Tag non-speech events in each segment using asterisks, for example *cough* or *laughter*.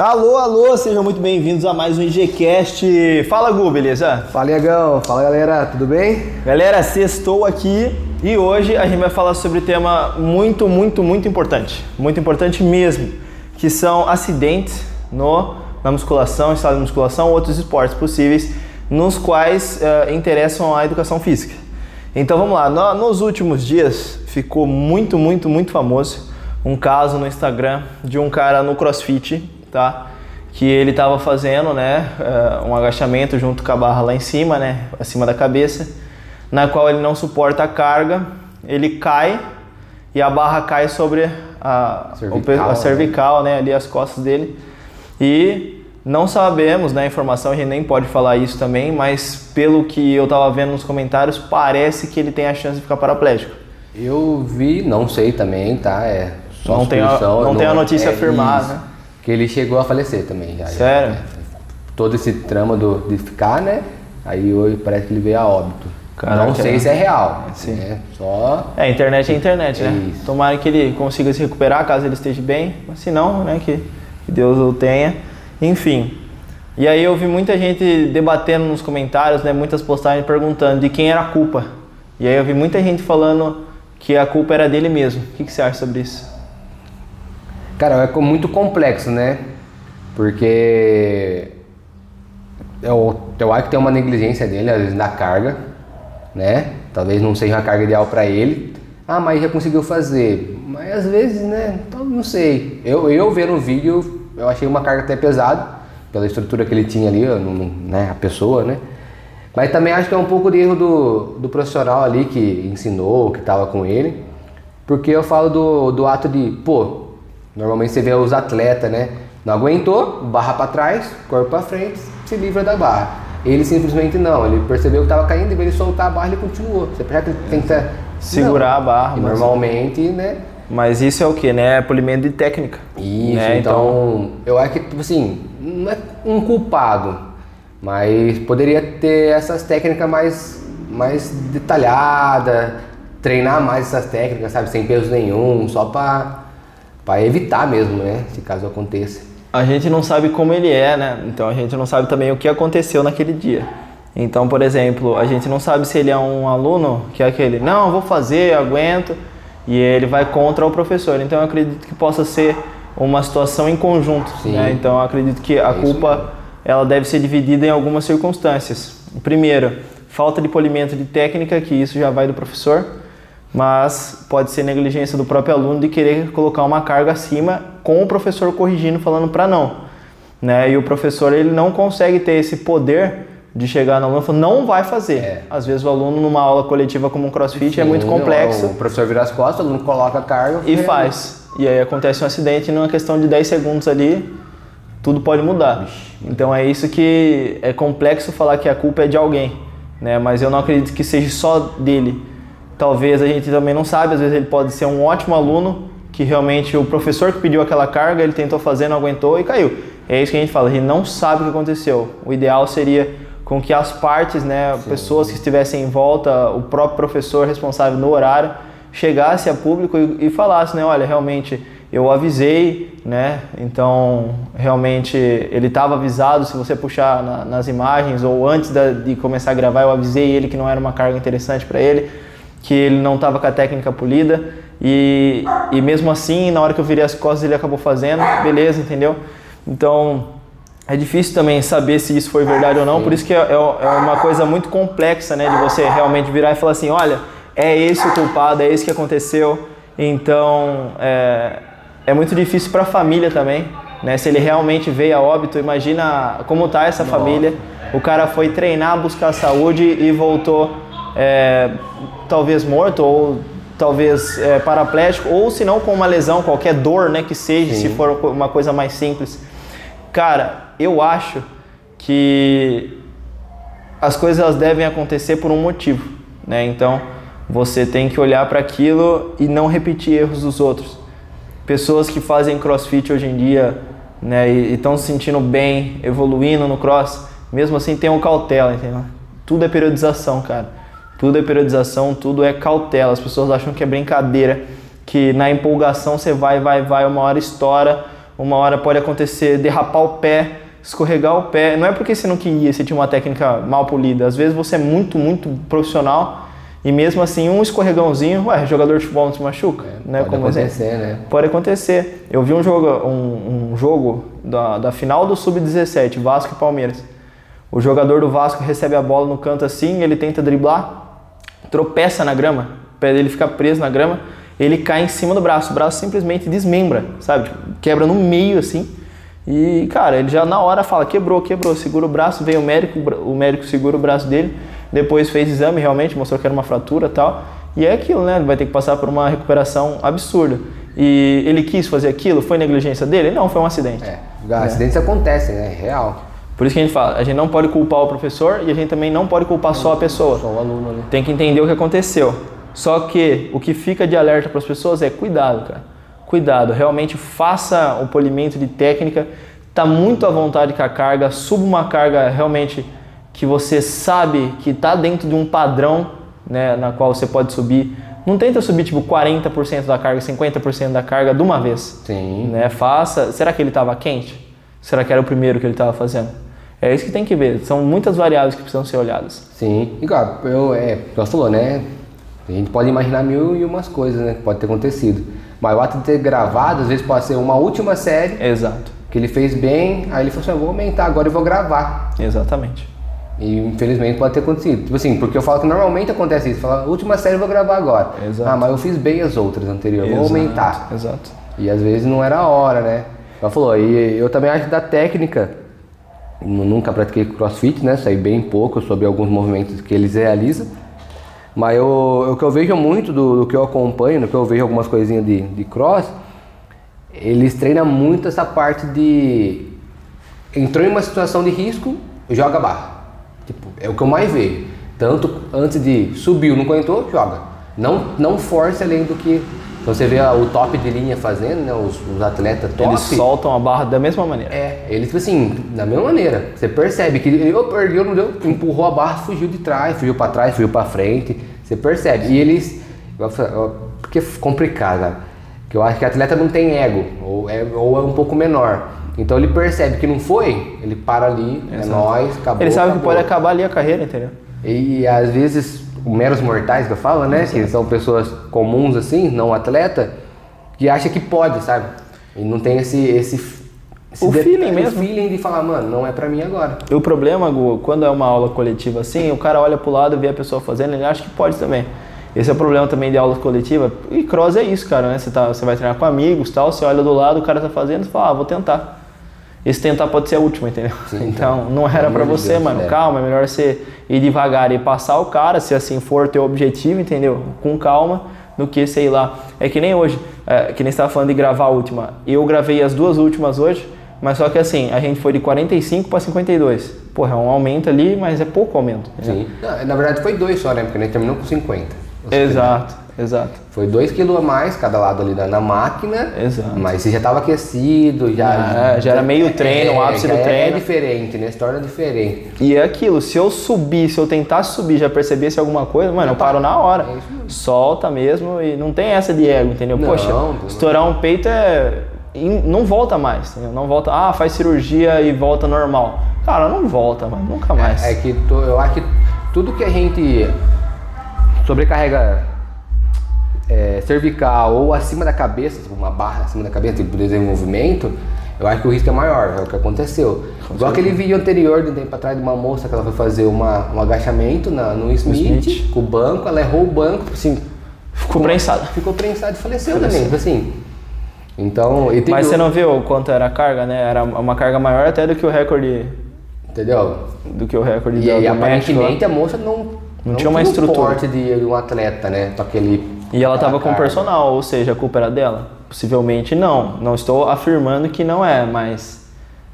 Alô, alô, sejam muito bem-vindos a mais um IGCast. Fala, Gu, beleza? Fala, Iagão. Fala, galera. Tudo bem? Galera, sextou aqui e hoje a gente vai falar sobre um tema muito, muito, muito importante. Muito importante mesmo, que são acidentes no, na musculação, estado de musculação, outros esportes possíveis, nos quais uh, interessam a educação física. Então vamos lá, no, nos últimos dias ficou muito, muito, muito famoso um caso no Instagram de um cara no CrossFit tá? Que ele estava fazendo, né, uh, um agachamento junto com a barra lá em cima, né, acima da cabeça, na qual ele não suporta a carga, ele cai e a barra cai sobre a cervical, a cervical né? né, ali as costas dele. E não sabemos, né, informação a gente nem pode falar isso também, mas pelo que eu estava vendo nos comentários, parece que ele tem a chance de ficar paraplégico. Eu vi, não sei também, tá? É só não tem a, não, não tem a notícia é afirmada, né? Que ele chegou a falecer também. Já, Sério? Já, todo esse trama do, de ficar, né? Aí hoje parece que ele veio a óbito. Caraca, não sei é. se é real. Sim. Né? Só. É, internet é internet, né? Isso. Tomara que ele consiga se recuperar caso ele esteja bem. Mas se não, né? Que, que Deus o tenha. Enfim. E aí eu vi muita gente debatendo nos comentários, né? Muitas postagens perguntando de quem era a culpa. E aí eu vi muita gente falando que a culpa era dele mesmo. O que, que você acha sobre isso? Cara, é muito complexo, né? Porque eu, eu acho que tem uma negligência dele, às vezes, na carga, né? Talvez não seja a carga ideal para ele. Ah, mas já conseguiu fazer. Mas às vezes, né? Então, não sei. Eu, eu vendo o vídeo, eu achei uma carga até pesada, pela estrutura que ele tinha ali, né? A pessoa, né? Mas também acho que é um pouco de erro do, do profissional ali que ensinou, que estava com ele. Porque eu falo do, do ato de, pô, Normalmente você vê os atletas, né? Não aguentou, barra para trás, corpo para frente, se livra da barra. Ele simplesmente não, ele percebeu que estava caindo, e ele soltar a barra, ele continuou. Você percebe que ele que segurar não. a barra. E normalmente, né? Mas isso é o que, né? É polimento de técnica. Isso, né? então, então, eu acho que, tipo assim, não é um culpado, mas poderia ter essas técnicas mais, mais detalhadas, treinar mais essas técnicas, sabe? Sem peso nenhum, só para para evitar mesmo, né? Se caso aconteça. A gente não sabe como ele é, né? Então a gente não sabe também o que aconteceu naquele dia. Então, por exemplo, a gente não sabe se ele é um aluno que é aquele, não, vou fazer, aguento, e ele vai contra o professor. Então eu acredito que possa ser uma situação em conjunto, né? Então eu acredito que a é culpa ela deve ser dividida em algumas circunstâncias. Primeiro, falta de polimento de técnica, que isso já vai do professor mas pode ser negligência do próprio aluno de querer colocar uma carga acima com o professor corrigindo falando para não, né? E o professor ele não consegue ter esse poder de chegar no aluno e falar, não vai fazer. É. Às vezes o aluno numa aula coletiva como um CrossFit Sim, é muito complexo. O professor vira as costas, o aluno coloca a carga e faz. E aí acontece um acidente e numa questão de 10 segundos ali, tudo pode mudar. Então é isso que é complexo falar que a culpa é de alguém, né? Mas eu não acredito que seja só dele Talvez a gente também não sabe, às vezes ele pode ser um ótimo aluno, que realmente o professor que pediu aquela carga, ele tentou fazer, não aguentou e caiu. É isso que a gente fala, a gente não sabe o que aconteceu. O ideal seria com que as partes, né, Sim. pessoas que estivessem em volta, o próprio professor responsável no horário, chegasse a público e, e falasse, né, olha, realmente eu avisei, né? Então, realmente ele estava avisado. Se você puxar na, nas imagens ou antes da, de começar a gravar, eu avisei ele que não era uma carga interessante para ele que ele não estava com a técnica polida e, e mesmo assim, na hora que eu virei as costas, ele acabou fazendo, beleza, entendeu? Então é difícil também saber se isso foi verdade ou não, por isso que é, é, é uma coisa muito complexa, né, de você realmente virar e falar assim: olha, é esse o culpado, é esse que aconteceu. Então é, é muito difícil para a família também, né? Se ele realmente veio a óbito, imagina como tá essa Nossa. família. O cara foi treinar, buscar saúde e voltou é, talvez morto ou talvez é, paraplégico ou se não com uma lesão, qualquer dor, né, que seja, Sim. se for uma coisa mais simples. Cara, eu acho que as coisas devem acontecer por um motivo, né? Então, você tem que olhar para aquilo e não repetir erros dos outros. Pessoas que fazem CrossFit hoje em dia, né, e estão se sentindo bem, evoluindo no cross, mesmo assim tenham cautela, entendeu? Tudo é periodização, cara. Tudo é periodização, tudo é cautela. As pessoas acham que é brincadeira, que na empolgação você vai, vai, vai, uma hora estoura, uma hora pode acontecer derrapar o pé, escorregar o pé. Não é porque você não queria, você tinha uma técnica mal polida. Às vezes você é muito, muito profissional e mesmo assim um escorregãozinho, ué, jogador de futebol não se machuca, É, né? pode como acontecer, exemplo. né? Pode acontecer. Eu vi um jogo, um, um jogo da, da final do Sub-17, Vasco e Palmeiras. O jogador do Vasco recebe a bola no canto assim, ele tenta driblar, tropeça na grama, o pé dele fica preso na grama, ele cai em cima do braço, o braço simplesmente desmembra, sabe? Quebra no meio assim. E, cara, ele já na hora fala, quebrou, quebrou, segura o braço, veio o médico, o médico segura o braço dele, depois fez exame realmente, mostrou que era uma fratura tal. E é aquilo, né? Vai ter que passar por uma recuperação absurda. E ele quis fazer aquilo, foi negligência dele? Não, foi um acidente. É, acidentes acontecem, né? Real. Por isso que a gente fala, a gente não pode culpar o professor e a gente também não pode culpar só a pessoa. Só o aluno ali. Tem que entender o que aconteceu. Só que o que fica de alerta para as pessoas é cuidado, cara. Cuidado, realmente faça o polimento de técnica. Tá muito à vontade com a carga, suba uma carga realmente que você sabe que está dentro de um padrão, né, na qual você pode subir. Não tenta subir tipo 40% da carga, 50% da carga de uma vez. Sim. Né? Faça. Será que ele estava quente? Será que era o primeiro que ele estava fazendo? É isso que tem que ver. São muitas variáveis que precisam ser olhadas. Sim. Igual, eu, é, você falou, né? A gente pode imaginar mil e umas coisas, né? que Pode ter acontecido. Mas o ato de ter gravado, às vezes pode ser uma última série Exato. que ele fez bem, aí ele falou assim, eu vou aumentar, agora eu vou gravar. Exatamente. E infelizmente pode ter acontecido. Tipo assim, porque eu falo que normalmente acontece isso. Fala, última série eu vou gravar agora. Exato. Ah, mas eu fiz bem as outras anteriores, vou aumentar. Exato. E às vezes não era a hora, né? Ela falou, e eu também acho da técnica, nunca pratiquei crossfit, né? Sei bem pouco sobre alguns movimentos que eles realizam. Mas eu, o que eu vejo muito do, do que eu acompanho, no que eu vejo algumas coisinhas de, de cross, eles treinam muito essa parte de. Entrou em uma situação de risco, joga barra. Tipo, é o que eu mais vejo. Tanto antes de subiu, não aguentou, joga. Não, não force além do que. Então você vê o top de linha fazendo, né? Os, os atletas top. Eles soltam a barra da mesma maneira. É, ele tipo assim, da mesma maneira. Você percebe que ele eu ergueu, não deu, empurrou a barra, fugiu de trás, fugiu pra trás, fugiu pra frente. Você percebe. E eles. Porque é complicado, cara. Que eu acho que o atleta não tem ego, ou é, ou é um pouco menor. Então ele percebe que não foi, ele para ali, é nóis, acabou. Ele sabe que acabou. pode acabar ali a carreira, entendeu? E às vezes, meros mortais que eu falo, né? Que são pessoas comuns assim, não atleta, que acha que pode, sabe? E não tem esse. esse, esse O feeling mesmo. O feeling de falar, mano, não é pra mim agora. E o problema, Gu, quando é uma aula coletiva assim, o cara olha pro lado, vê a pessoa fazendo, ele acha que pode também. Esse é o problema também de aula coletiva. E cross é isso, cara, né? Você, tá, você vai treinar com amigos tal, você olha do lado, o cara tá fazendo, você fala, ah, vou tentar. Esse tentar pode ser a última, entendeu? Sim, *laughs* então, não era de você, Deus, mano. é. Calma, é melhor você ir devagar e passar o cara, se assim for teu objetivo, entendeu? Com calma, do que, sei lá. É que nem hoje, é, que nem você tava falando de gravar a última. Eu gravei as duas últimas hoje, mas só que assim, a gente foi de 45 para 52. Porra, é um aumento ali, mas é pouco aumento. entendeu? Sim. Na verdade foi dois só, né? Porque a gente terminou com 50. Exato, exato. Foi 2 kg a mais cada lado ali na, na máquina. Exato. Mas você já estava aquecido, já. É, já era meio treino, o ápice do É treino. diferente, né? Se torna diferente. E é aquilo, se eu subir, se eu tentasse subir, já percebesse alguma coisa, mano, eu paro na hora. É isso mesmo. Solta mesmo e não tem essa de ego, entendeu? Não, Poxa, não. estourar um peito é. Não volta mais, entendeu? Não volta, ah, faz cirurgia e volta normal. Cara, não volta, mano, nunca mais. É que to- eu acho que tudo que a gente sobrecarrega é, cervical ou acima da cabeça, tipo uma barra acima da cabeça, tipo desenvolvimento, eu acho que o risco é maior, é o que aconteceu. Igual aquele vídeo anterior de um tempo atrás de uma moça que ela foi fazer uma, um agachamento na, no Smith, Smith. com o banco, ela errou o banco, Assim, ficou prensada. ficou prensado e faleceu também, tipo assim. Então, e Mas você não viu o quanto era a carga, né? Era uma carga maior até do que o recorde. entendeu? Do que o recorde E, do, e do México. aparentemente a moça não, Não tinha uma estrutura. porte de um atleta, né? Com aquele. E ela tava aquela com carga. personal, ou seja, a culpa era dela? Possivelmente não. Não estou afirmando que não é, mas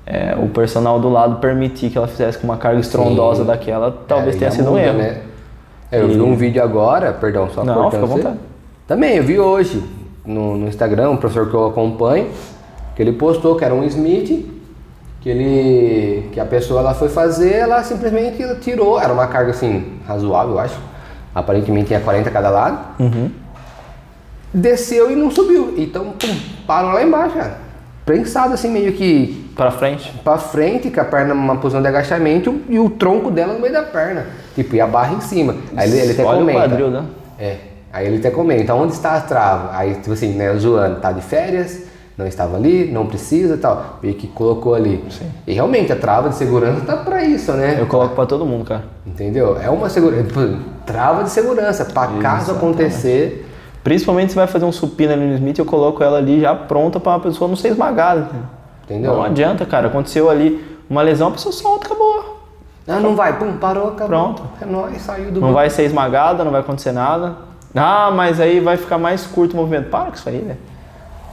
é, o personal do lado permitir que ela fizesse com uma carga estrondosa Sim. daquela, talvez É, tenha já sido um muda, erro. Né? É, eu E- vi um vídeo agora, perdão, só Não, fica à vontade. Também, eu vi hoje no, no Instagram, um professor que eu acompanho, que ele postou que era um Smith, que ele. que a pessoa ela foi fazer, ela simplesmente tirou, era uma carga assim, razoável, eu acho. Aparentemente tinha 40 cada lado. Uhum. Desceu e não subiu. Então, pum, parou lá embaixo, cara. prensado assim, meio que Pra frente. pra frente, com a perna numa posição de agachamento e o tronco dela no meio da perna. Tipo, e a barra em cima. Aí ele, ele até Olha comenta. o quadril, né? É. Aí ele até comenta, onde está a trava? Aí, tipo assim, né, zoando, tá de férias, não estava ali, não precisa e tal. Meio que colocou ali. E realmente, a trava de segurança tá pra isso, né? Eu coloco pra todo mundo, cara. Entendeu? É uma segurança. Trava de segurança, pra caso acontecer. Principalmente se vai fazer um supino ali no Smith, eu coloco ela ali já pronta pra pessoa não ser esmagada. entendeu? Entendeu? Não adianta, cara. Aconteceu ali uma lesão, a pessoa solta, acabou. Ah, não vai, pum, parou, acabou. Pronto. É nóis, saiu do Não vai ser esmagada, não vai acontecer nada. Ah, mas aí vai ficar mais curto o movimento. Para com isso aí, velho.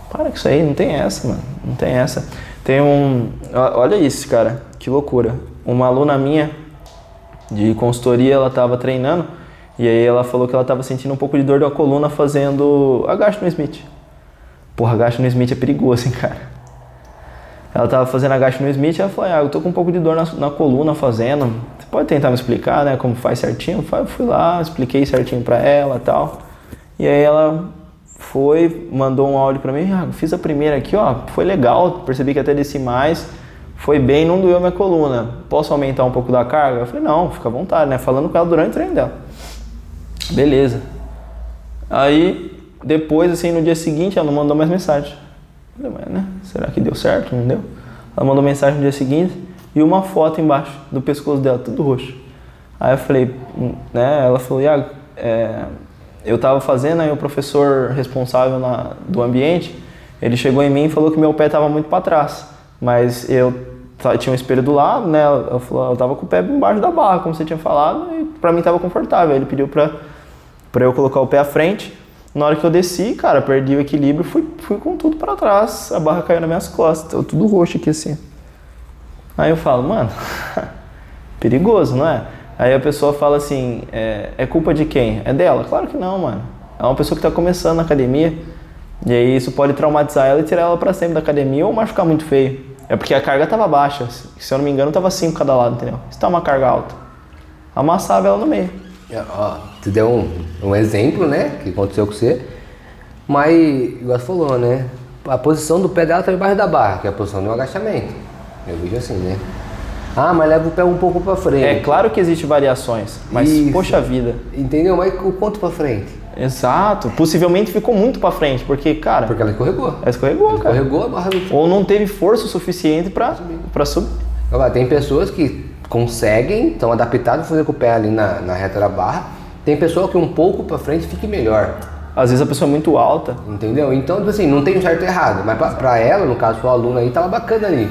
Para com isso aí, não tem essa, mano. Não tem essa. Tem um. Olha isso, cara. Que loucura. Uma aluna minha de consultoria, ela tava treinando e aí ela falou que ela tava sentindo um pouco de dor da coluna fazendo agacho no Smith. Porra, agacho no Smith é perigoso, hein, cara. Ela tava fazendo agacho no Smith e ela falou, ah, eu tô com um pouco de dor na, na coluna fazendo. Você pode tentar me explicar, né, como faz certinho? Eu fui lá, expliquei certinho pra ela tal. E aí ela foi, mandou um áudio pra mim, ah, fiz a primeira aqui, ó, foi legal, percebi que até desci mais, foi bem, não doeu minha coluna. Posso aumentar um pouco da carga? Eu falei, não, fica à vontade, né? Falando com ela durante o treino dela. Beleza. Aí, depois, assim, no dia seguinte, ela não mandou mais mensagem. Falei, mas, né? Será que deu certo? Não deu? Ela mandou mensagem no dia seguinte e uma foto embaixo do pescoço dela, tudo roxo. Aí eu falei, né? Ela falou, Iago, é, eu tava fazendo, aí o professor responsável na- do ambiente, ele chegou em mim e falou que meu pé tava muito para trás. Mas eu tinha um espelho do lado, né? Ela falou, eu tava com o pé embaixo da barra, como você tinha falado, e pra mim tava confortável. Ele pediu pra, pra eu colocar o pé à frente. Na hora que eu desci, cara, perdi o equilíbrio, fui, fui com tudo para trás. A barra caiu nas minhas costas, eu tudo roxo aqui assim. Aí eu falo, mano, *laughs* perigoso, não é? Aí a pessoa fala assim, é, é culpa de quem? É dela? Claro que não, mano. É uma pessoa que tá começando na academia. E aí isso pode traumatizar ela e tirar ela para sempre da academia ou machucar muito feio. É porque a carga tava baixa. Se eu não me engano, tava 5 cada lado, entendeu? Isso tá uma carga alta. Amassava ela no meio. É, Ó, tu deu um, um exemplo, né? Que aconteceu com você. Mas, igual você falou, né? A posição do pé dela tá embaixo da barra, que é a posição do agachamento. Eu vejo assim, né? Ah, mas leva o pé um pouco pra frente. É claro que existem variações, mas Isso. poxa vida. Entendeu? Mas o quanto pra frente? Exato. Possivelmente ficou muito pra frente, porque, cara, Porque ela escorregou. ela escorregou, cara. Escorregou a barra do Ou não teve força suficiente pra, pra subir. Agora, tem pessoas que conseguem, estão adaptadas a fazer com o pé ali na, na reta da barra. Tem pessoa que um pouco pra frente fique melhor. Às vezes a pessoa é muito alta. Entendeu? Então, tipo assim, não tem certo e errado. Mas pra ela, no caso, sua aluna aí, tava bacana ali.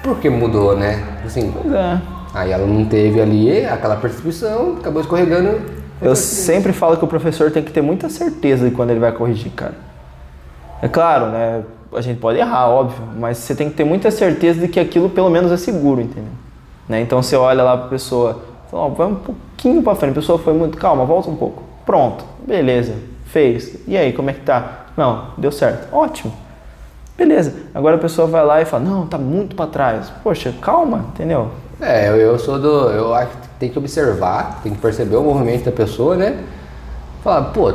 Por que mudou, né? Assim, Pois é. aí ela não teve ali aquela percepção, acabou escorregando. Eu sempre falo que o professor tem que ter muita certeza de quando ele vai corrigir, cara. É claro, né? A gente pode errar, óbvio, mas você tem que ter muita certeza de que aquilo pelo menos é seguro, entendeu? Né? Então você olha lá pra pessoa, fala, ó, vai um pouquinho pra frente, a pessoa foi muito calma, volta um pouco. Pronto, beleza, fez. E aí, como é que tá? Não, deu certo. Ótimo. Beleza. Agora a pessoa vai lá e fala, não, tá muito pra trás. Poxa, calma, entendeu? É, eu, eu sou do. Eu acho que tem que observar, tem que perceber o movimento da pessoa, né? Falar, pô,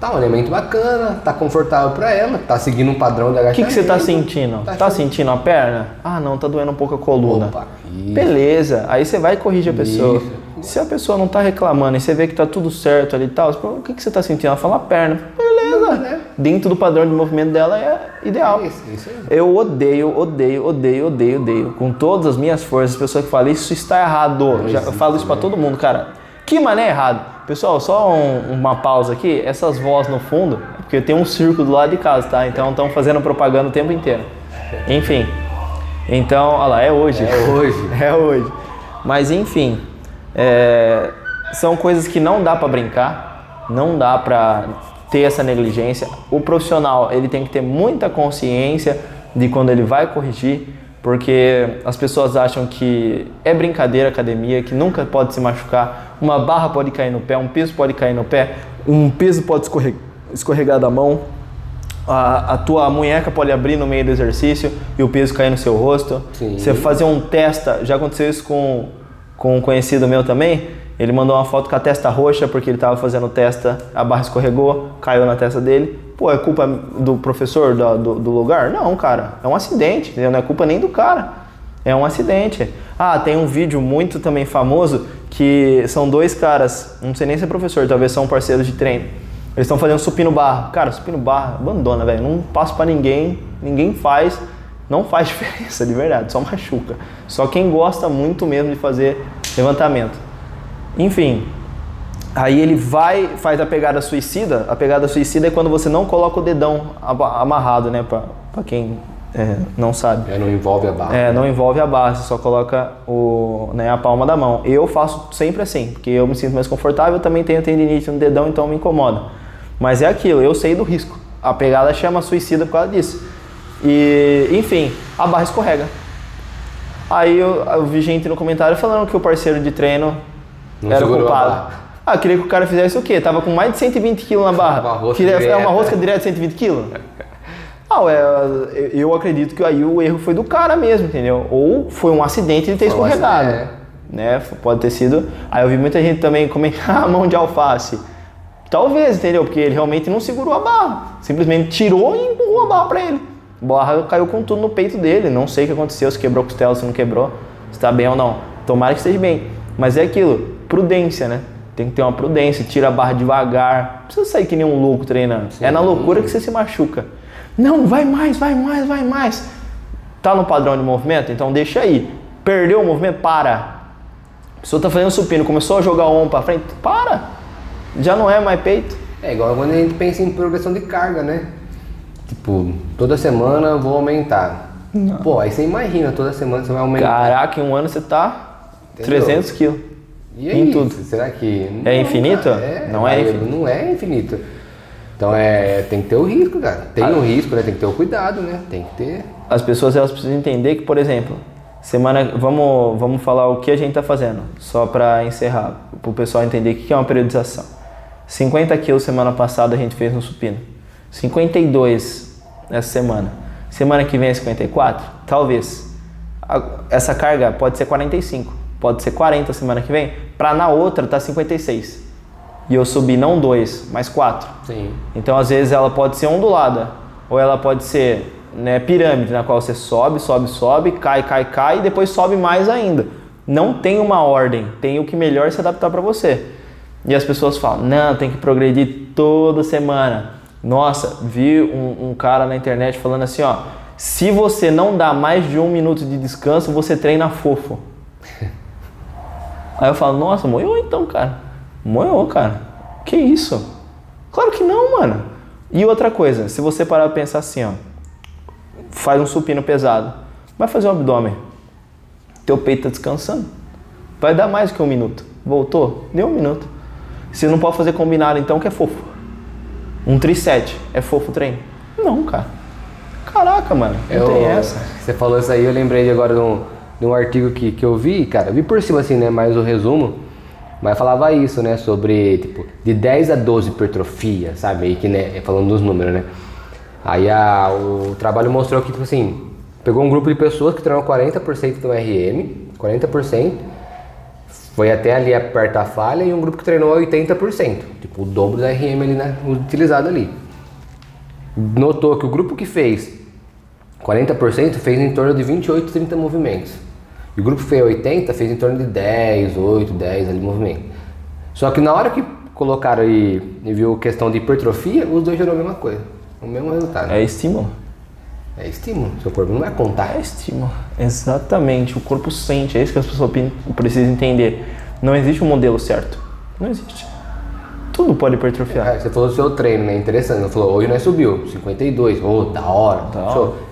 tá um elemento bacana, tá confortável pra ela, tá seguindo um padrão O agachamento. que, que você tá sentindo? Tá Tá, sentindo a perna? Ah, não, tá doendo um pouco a coluna. Opa. Beleza, aí você vai e corrige a pessoa. Isso. Se a pessoa não tá reclamando e você vê que tá tudo certo ali e tal, você fala, o que, que você tá sentindo? Ela fala a perna. Beleza, né? Dentro do padrão de movimento dela é ideal. Isso, isso aí. Eu odeio, odeio, odeio, odeio, odeio. Com todas as minhas forças, as pessoas que falam isso está errado. Já, eu falo isso pra todo mundo, cara. Que mané errado. Pessoal, só um- uma pausa aqui. Essas vozes no fundo, é porque tem um circo do lado de casa, tá? Então estão fazendo propaganda o tempo inteiro. Enfim. Então, olha lá, é hoje. É hoje. *laughs* é hoje. Mas enfim, é, são coisas que não dá pra brincar, não dá pra ter essa negligência. O profissional ele tem que ter muita consciência de quando ele vai corrigir, porque as pessoas acham que é brincadeira academia, que nunca pode se machucar, uma barra pode cair no pé, um peso pode cair no pé, um peso pode escorre- escorregar da mão, a, a tua munheca pode abrir no meio do exercício e o peso cair no seu rosto. Sim. Você fazer um testa, já aconteceu isso com, com um conhecido meu também, Ele mandou uma foto com a testa roxa porque ele estava fazendo testa, a barra escorregou, caiu na testa dele. Pô, é culpa do professor do, do, do lugar? Não, cara. É um acidente, entendeu? Não é culpa nem do cara. É um acidente. Ah, tem um vídeo muito também famoso que são dois caras, não sei nem se é professor, talvez são parceiros de treino. Eles estão fazendo supino barra. Cara, supino barra, abandona, velho. Não passo para ninguém, ninguém faz. Não faz *laughs* diferença, de verdade, só machuca. Só quem gosta muito mesmo de fazer levantamento. Enfim, aí ele vai, faz a pegada suicida. A pegada suicida é quando você não coloca o dedão amarrado, né? Pra, pra quem é, não sabe. É, não envolve a barra. É, não envolve a barra, você só coloca o, né, a palma da mão. Eu faço sempre assim, porque eu me sinto mais confortável, eu também tenho tendinite no dedão, então me incomoda. Mas é aquilo, eu sei do risco. A pegada chama suicida por causa disso. E, enfim, a barra escorrega. Aí eu, eu vi gente no comentário falando que o parceiro de treino não era culpado. Ah, queria que o cara fizesse o quê? Tava com mais de 120 kg na barra. Uma rosca queria direta. uma rosca direta de 120 kg? Ah, é, eu acredito que aí o erro foi do cara mesmo, entendeu? Ou foi um acidente de ter foi escorregado. É. Né? Pode ter sido. Aí eu vi muita gente também comentar *laughs* a mão de alface. Talvez, entendeu? Porque ele realmente não segurou a barra. Simplesmente tirou e empurrou a barra para ele. A barra caiu com tudo no peito dele. Não sei o que aconteceu, se quebrou a costela, se não quebrou, se tá bem ou não. Tomara que esteja bem. Mas é aquilo, prudência, né? Tem que ter uma prudência, tira a barra devagar. Não precisa sair que nem um louco treinando. Sim. É na loucura que você se machuca. Não, vai mais, vai mais, vai mais. Tá no padrão de movimento? Então deixa aí. Perdeu o movimento? Para. A pessoa tá fazendo supino, começou a jogar o ombro para frente? Para. Já não é mais peito. É igual quando a gente pensa em progressão de carga, né? Tipo, toda semana vou aumentar. Não. Pô, aí você imagina, toda semana você vai aumentar. Caraca, em um ano você tá Entendeu? 300 quilos. E aí, em tudo. Será que. É não, infinito? É, não é infinito. Não é infinito. Então é, tem que ter o risco, cara. Tem o ah. risco, né? Tem que ter o cuidado, né? Tem que ter. As pessoas elas precisam entender que, por exemplo, semana. Vamos, vamos falar o que a gente está fazendo, só para encerrar, para o pessoal entender o que é uma periodização. 50 quilos semana passada a gente fez no supino. 52 essa semana. Semana que vem é 54? Talvez. Essa carga pode ser 45, pode ser 40 semana que vem, para na outra tá 56 e eu subi não dois, mas quatro. Sim. Então às vezes ela pode ser ondulada ou ela pode ser né, pirâmide, na qual você sobe, sobe, sobe, cai, cai, cai e depois sobe mais ainda. Não tem uma ordem, tem o que melhor se adaptar para você. E as pessoas falam, não, tem que progredir toda semana. Nossa, vi um, um cara na internet falando assim, ó, se você não dá mais de um minuto de descanso, você treina fofo. Aí eu falo, nossa, moiou então, cara. Moiou, cara. Que isso? Claro que não, mano. E outra coisa, se você parar pra pensar assim, ó, faz um supino pesado, vai fazer um abdômen, teu peito tá descansando, vai dar mais que um minuto. Voltou? Deu um minuto. Você não pode fazer combinado então que é fofo. Um triset é fofo treino? Não, cara. Caraca, mano, não eu, tem essa. Você falou isso aí, eu lembrei agora de um, de um artigo que, que eu vi, cara, vi por cima assim, né, mais o resumo mas falava isso, né? Sobre, tipo, de 10 a 12 hipertrofia, sabe? Aí que, né? Falando dos números, né? Aí a, o trabalho mostrou que, tipo assim, pegou um grupo de pessoas que treinou 40% do RM, 40%, foi até ali apertar a falha, e um grupo que treinou 80%, tipo, o dobro da RM ali, né? Utilizado ali. Notou que o grupo que fez 40% fez em torno de 28, 30 movimentos. E o grupo fez 80 fez em torno de 10, 8, 10 ali movimento. Só que na hora que colocaram e, e viu questão de hipertrofia, os dois gerou a mesma coisa. O mesmo resultado. É estímulo. É estímulo. Seu corpo não vai contar. É estímulo. Exatamente. O corpo sente. É isso que as pessoas precisam entender. Não existe um modelo certo. Não existe. Tudo pode hipertrofiar. É, você falou do seu treino, né? Interessante. Você falou, hoje nós subiu, 52. Ô, oh, da hora.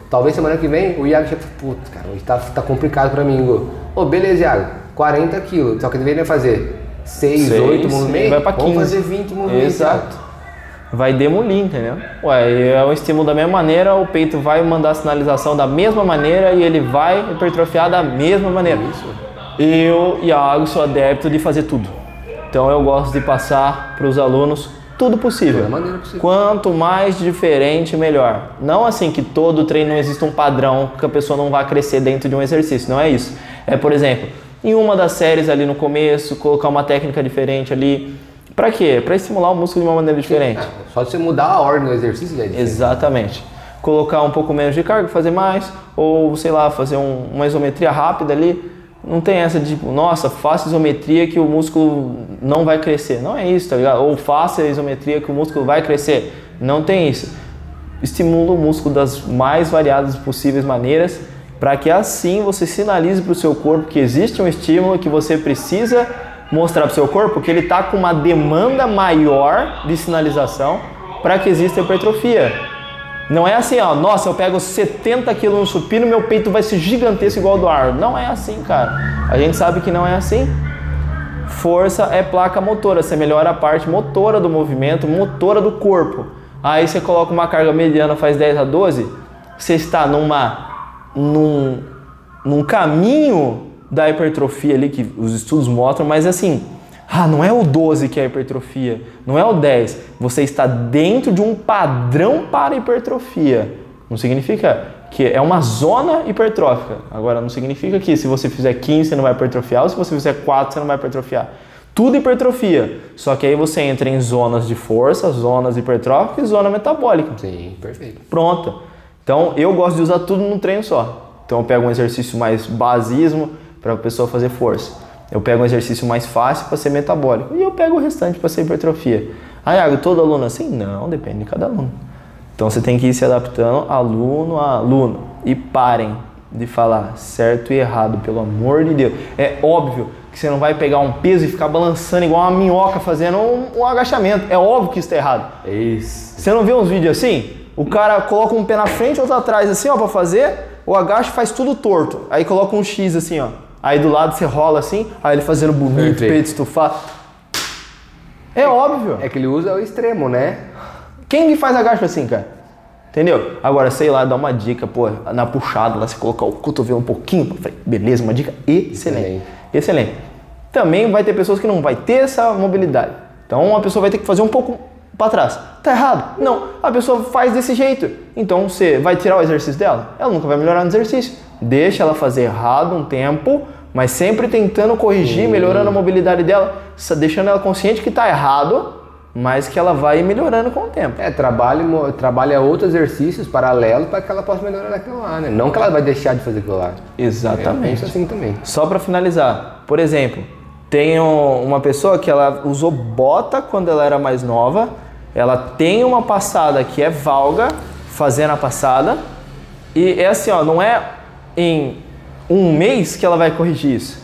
Talvez semana que vem o Iago chega putz, cara, hoje tá, tá complicado pra mim. Ô, oh, beleza, Iago, 40 quilos. Só que deveria fazer 6, 8 movimentos. Vai pra 15. Vamos fazer 20 movimentos. Exato. Vai demolir, entendeu? Ué, é um estímulo da mesma maneira, o peito vai mandar a sinalização da mesma maneira e ele vai hipertrofiar da mesma maneira. Isso. Eu, Iago, sou adepto de fazer tudo. Então eu gosto de passar para os alunos tudo possível. possível. Quanto mais diferente, melhor. Não assim que todo treino não existe um padrão que a pessoa não vai crescer dentro de um exercício. Não é isso. É, por exemplo, em uma das séries ali no começo, colocar uma técnica diferente ali. Pra quê? Pra estimular o músculo de uma maneira diferente. Ah, Só de você mudar a ordem do exercício já é diferente. Exatamente. Colocar um pouco menos de carga, fazer mais, ou sei lá, fazer um- uma isometria rápida ali. Não tem essa de tipo, nossa, faça isometria que o músculo não vai crescer. Não é isso, tá ligado? Ou faça isometria que o músculo vai crescer. Não tem isso. Estimula o músculo das mais variadas possíveis maneiras, para que assim você sinalize para o seu corpo que existe um estímulo que você precisa mostrar para o seu corpo que ele está com uma demanda maior de sinalização para que exista hipertrofia. Não é assim, ó, nossa, eu pego 70 quilos no supino, meu peito vai ser gigantesco igual ao do Arnold. Não é assim, cara. A gente sabe que não é assim. Força é placa motora, você melhora a parte motora do movimento, motora do corpo. Aí você coloca uma carga mediana, faz 10 a 12, você está numa, num, num caminho da hipertrofia ali, que os estudos mostram, mas assim, ah, não é o 12 que é a hipertrofia, não é o 10. Você está dentro de um padrão para hipertrofia. Não significa que é uma zona hipertrófica. Agora, não significa que se você fizer 15 você não vai hipertrofiar, ou se você fizer 4 você não vai hipertrofiar. Tudo hipertrofia. Só que aí você entra em zonas de força, zonas hipertróficas e zona metabólica. Sim, perfeito. Pronto. Então eu gosto de usar tudo num treino só. Então eu pego um exercício mais basismo para a pessoa fazer força. Eu pego um exercício mais fácil para ser metabólico. E eu pego o restante para ser hipertrofia. Ah, Iago, todo aluno assim? Não, depende de cada aluno. Então você tem que ir se adaptando aluno a aluno. E parem de falar certo e errado, pelo amor de Deus. É óbvio que você não vai pegar um peso e ficar balançando igual uma minhoca fazendo um, um agachamento. É óbvio que isso está errado. É isso. Você não vê uns vídeos assim? O cara coloca um pé na frente e outro atrás, assim, ó, pra fazer, o agacho faz tudo torto. Aí coloca um X assim, ó. Aí do lado você rola assim, aí ele fazendo bonito, Perfeito. peito estufado. É óbvio. É que ele usa o extremo, né? Quem que faz agacho assim, cara? Entendeu? Agora, sei lá, dá uma dica, pô, na puxada, lá você colocar o cotovelo um pouquinho pra frente. Beleza, uma dica excelente. Excelente. Excelente. Também vai ter pessoas que não vai ter essa mobilidade. Então, a pessoa vai ter que fazer um pouco para trás. Tá errado? Não. A pessoa faz desse jeito. Então, você vai tirar o exercício dela? Ela nunca vai melhorar no exercício. Deixa ela fazer errado um tempo, mas sempre tentando corrigir, melhorando a mobilidade dela, deixando ela consciente que tá errado, mas que ela vai melhorando com o tempo. É, trabalha, trabalha outros exercícios paralelos para que ela possa melhorar naquilo lá, né? Não que ela vai deixar de fazer aquilo lá. Exatamente. penso assim também. Só para finalizar, por exemplo, tenho uma pessoa que ela usou bota quando ela era mais nova, ela tem uma passada que é valga, fazendo a passada, e é assim, ó, não é em um mês que ela vai corrigir isso.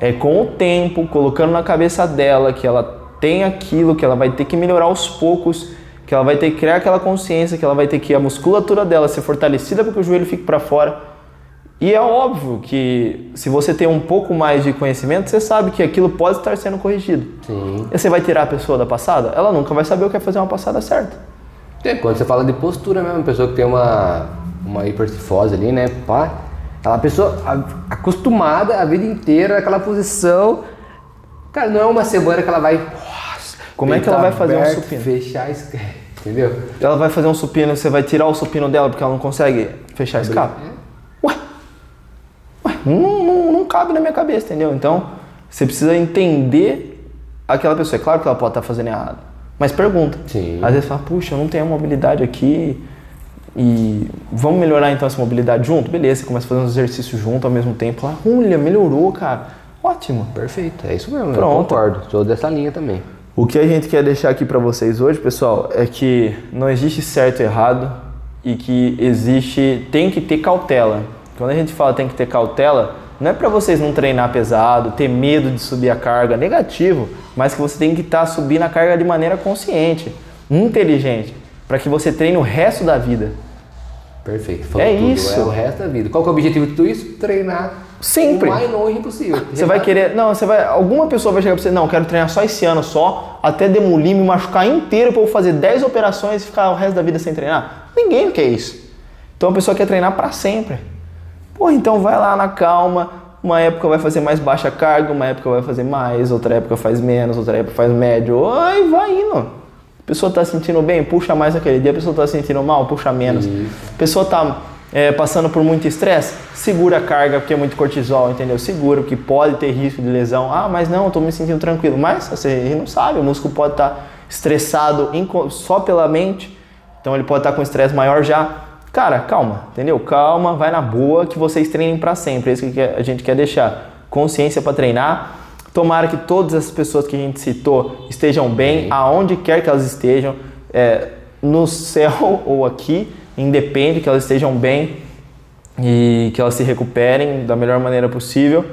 É com o tempo, colocando na cabeça dela que ela tem aquilo, que ela vai ter que melhorar aos poucos, que ela vai ter que criar aquela consciência, que ela vai ter que a musculatura dela ser fortalecida para que o joelho fique para fora. E é óbvio que se você tem um pouco mais de conhecimento, você sabe que aquilo pode estar sendo corrigido. Sim. E você vai tirar a pessoa da passada? Ela nunca vai saber o que é fazer uma passada certa. É, Quando você fala de postura mesmo, pessoa que tem uma, uma hipercifose ali, né? Pá, aquela pessoa a- acostumada a vida inteira naquela posição. Cara, não é uma semana que ela vai. nossa, Como é que ela vai fazer um aberto, supino? Fechar es- *laughs* Entendeu? Ela vai fazer um supino, você vai tirar o supino dela porque ela não consegue fechar a escapa? Ué, ué não, não, não cabe na minha cabeça, entendeu? Então, você precisa entender aquela pessoa. É claro que ela pode estar fazendo errado, mas pergunta. Sim. Às vezes fala, puxa, eu não tenho a mobilidade aqui e vamos melhorar então essa mobilidade junto? Beleza, você começa a fazer uns exercícios junto ao mesmo tempo. Lá, olha, melhorou, cara. Ótimo. Perfeito, é isso mesmo. Eu Pronto. concordo. Sou dessa linha também. O que a gente quer deixar aqui para vocês hoje, pessoal, é que não existe certo e errado e que existe tem que ter cautela. Quando a gente fala tem que ter cautela, não é para vocês não treinar pesado, ter medo de subir a carga, negativo, mas que você tem que estar subindo a carga de maneira consciente, inteligente, para que você treine o resto da vida. Perfeito. falou É tudo. isso. É o resto da vida. Qual que é o objetivo de tudo isso? Treinar Sempre. o mais longe possível. Você vai querer, não, você vai, alguma pessoa vai chegar pra você, não, eu quero treinar só esse ano só, até demolir, me machucar inteiro pra eu fazer 10 operações e ficar o resto da vida sem treinar. Ninguém quer isso. Então a pessoa quer treinar pra sempre. Pô, então vai lá na calma, uma época vai fazer mais baixa carga, uma época vai fazer mais, outra época faz menos, outra época faz médio, ai, vai indo. A pessoa tá se sentindo bem, puxa mais aquele dia, a pessoa tá se sentindo mal, puxa menos. A pessoa tá é, passando por muito estresse, segura a carga porque é muito cortisol, entendeu? Segura porque pode ter risco de lesão. Ah, mas não, estou me sentindo tranquilo. Mas você não sabe, o músculo pode estar tá estressado só pela mente, então ele pode estar tá com estresse maior já. Cara, calma, entendeu? Calma, vai na boa que vocês treinem para sempre. É isso que a gente quer deixar. Consciência para treinar. Tomara que todas as pessoas que a gente citou estejam bem, aonde quer que elas estejam, é, no céu *laughs* ou aqui, independe que elas estejam bem e que elas se recuperem da melhor maneira possível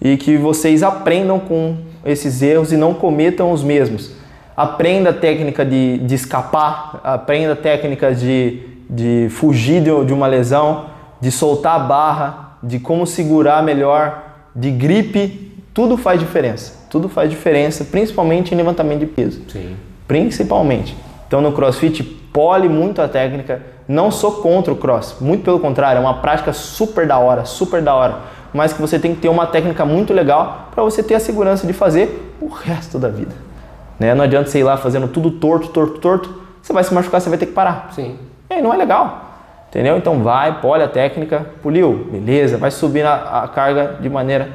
e que vocês aprendam com esses erros e não cometam os mesmos. Aprenda a técnica de, de escapar, aprenda a técnica de, de fugir de, de uma lesão, de soltar a barra, de como segurar melhor, de gripe, tudo faz diferença. Tudo faz diferença, principalmente em levantamento de peso. Sim. Principalmente. Então no CrossFit pole muito a técnica. Não sou contra o cross, muito pelo contrário, é uma prática super da hora, super da hora. Mas que você tem que ter uma técnica muito legal para você ter a segurança de fazer o resto da vida. Né? Não adianta você ir lá fazendo tudo torto, torto, torto. Você vai se machucar, você vai ter que parar. Sim. E aí não é legal. Entendeu? Então vai, pole a técnica, poliu, beleza, vai subir a, a carga de maneira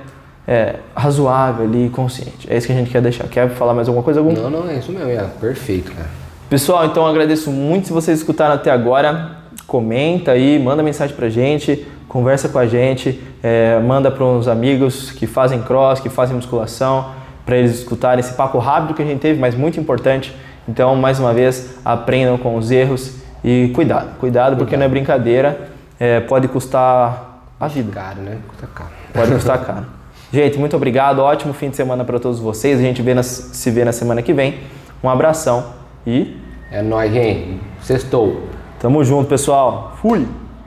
é, razoável ali, consciente. É isso que a gente quer deixar. Quer falar mais alguma coisa? Algum? Não, não, é isso mesmo, é perfeito, cara. Pessoal, então agradeço muito se vocês escutaram até agora. Comenta aí, manda mensagem pra gente, conversa com a gente, é, manda para uns amigos que fazem cross, que fazem musculação, para eles escutarem esse papo rápido que a gente teve, mas muito importante. Então, mais uma vez, aprendam com os erros e cuidado, cuidado, porque não é brincadeira, é, pode custar a vida. Caro, né? Custa caro. Pode custar *laughs* caro. Gente, muito obrigado, ótimo fim de semana para todos vocês. A gente vê se vê na semana que vem. Um abração e. É nóis, gente. Sextou. Tamo junto, pessoal. Fui!